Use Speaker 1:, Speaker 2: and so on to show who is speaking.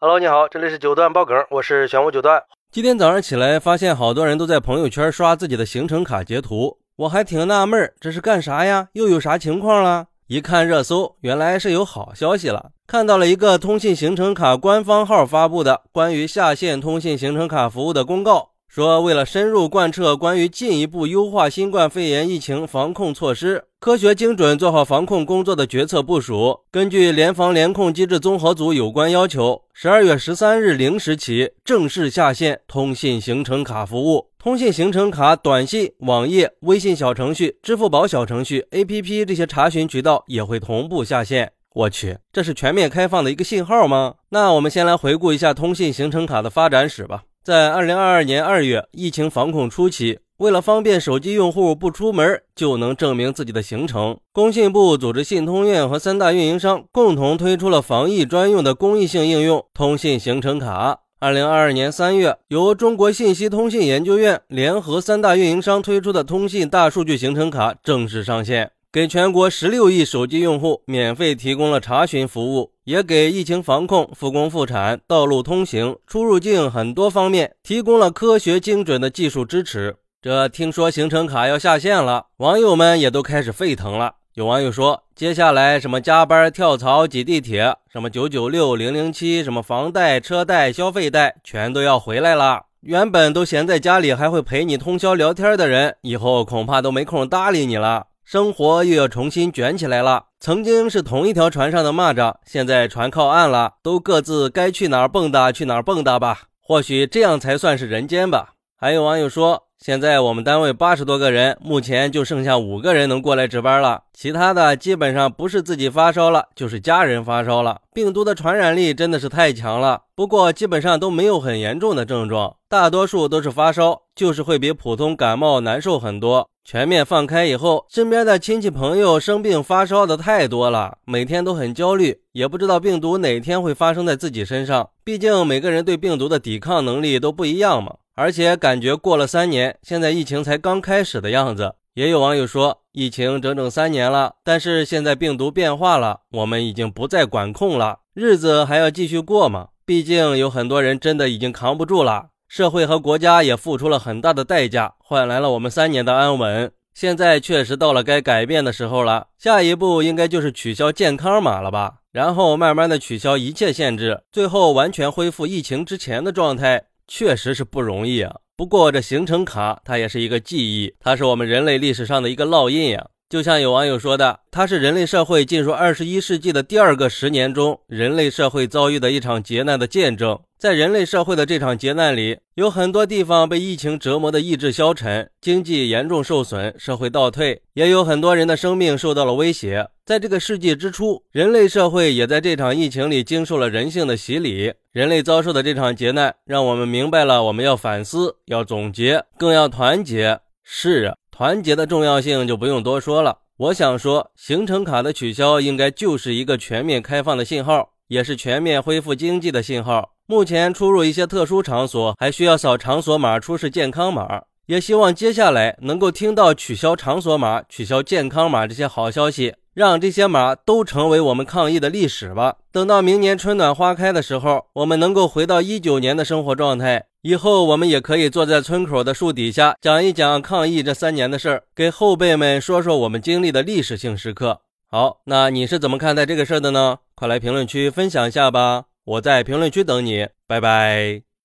Speaker 1: Hello，你好，这里是九段爆梗，我是玄武九段。今天早上起来，发现好多人都在朋友圈刷自己的行程卡截图，我还挺纳闷，这是干啥呀？又有啥情况了？一看热搜，原来是有好消息了，看到了一个通信行程卡官方号发布的关于下线通信行程卡服务的公告。说，为了深入贯彻关于进一步优化新冠肺炎疫情防控措施，科学精准做好防控工作的决策部署，根据联防联控机制综合组有关要求，十二月十三日零时起正式下线通信行程卡服务。通信行程卡短信、网页、微信小程序、支付宝小程序、APP 这些查询渠道也会同步下线。我去，这是全面开放的一个信号吗？那我们先来回顾一下通信行程卡的发展史吧。在二零二二年二月疫情防控初期，为了方便手机用户不出门就能证明自己的行程，工信部组织信通院和三大运营商共同推出了防疫专用的公益性应用——通信行程卡。二零二二年三月，由中国信息通信研究院联合三大运营商推出的通信大数据行程卡正式上线。给全国十六亿手机用户免费提供了查询服务，也给疫情防控、复工复产、道路通行、出入境很多方面提供了科学精准的技术支持。这听说行程卡要下线了，网友们也都开始沸腾了。有网友说，接下来什么加班、跳槽、挤地铁，什么九九六、零零七，什么房贷、车贷、消费贷，全都要回来了。原本都闲在家里还会陪你通宵聊天的人，以后恐怕都没空搭理你了。生活又要重新卷起来了。曾经是同一条船上的蚂蚱，现在船靠岸了，都各自该去哪儿蹦跶去哪儿蹦跶吧。或许这样才算是人间吧。还有网友说。现在我们单位八十多个人，目前就剩下五个人能过来值班了，其他的基本上不是自己发烧了，就是家人发烧了。病毒的传染力真的是太强了，不过基本上都没有很严重的症状，大多数都是发烧，就是会比普通感冒难受很多。全面放开以后，身边的亲戚朋友生病发烧的太多了，每天都很焦虑，也不知道病毒哪天会发生在自己身上，毕竟每个人对病毒的抵抗能力都不一样嘛。而且感觉过了三年，现在疫情才刚开始的样子。也有网友说，疫情整整三年了，但是现在病毒变化了，我们已经不再管控了，日子还要继续过吗？毕竟有很多人真的已经扛不住了，社会和国家也付出了很大的代价，换来了我们三年的安稳。现在确实到了该改变的时候了，下一步应该就是取消健康码了吧，然后慢慢的取消一切限制，最后完全恢复疫情之前的状态。确实是不容易啊！不过这行程卡它也是一个记忆，它是我们人类历史上的一个烙印呀。就像有网友说的，它是人类社会进入二十一世纪的第二个十年中，人类社会遭遇的一场劫难的见证。在人类社会的这场劫难里，有很多地方被疫情折磨的意志消沉，经济严重受损，社会倒退，也有很多人的生命受到了威胁。在这个世纪之初，人类社会也在这场疫情里经受了人性的洗礼。人类遭受的这场劫难，让我们明白了我们要反思、要总结，更要团结。是啊。团结的重要性就不用多说了。我想说，行程卡的取消应该就是一个全面开放的信号，也是全面恢复经济的信号。目前出入一些特殊场所还需要扫场所码出示健康码，也希望接下来能够听到取消场所码、取消健康码这些好消息。让这些码都成为我们抗疫的历史吧。等到明年春暖花开的时候，我们能够回到一九年的生活状态，以后我们也可以坐在村口的树底下讲一讲抗疫这三年的事儿，给后辈们说说我们经历的历史性时刻。好，那你是怎么看待这个事儿的呢？快来评论区分享一下吧，我在评论区等你，拜拜。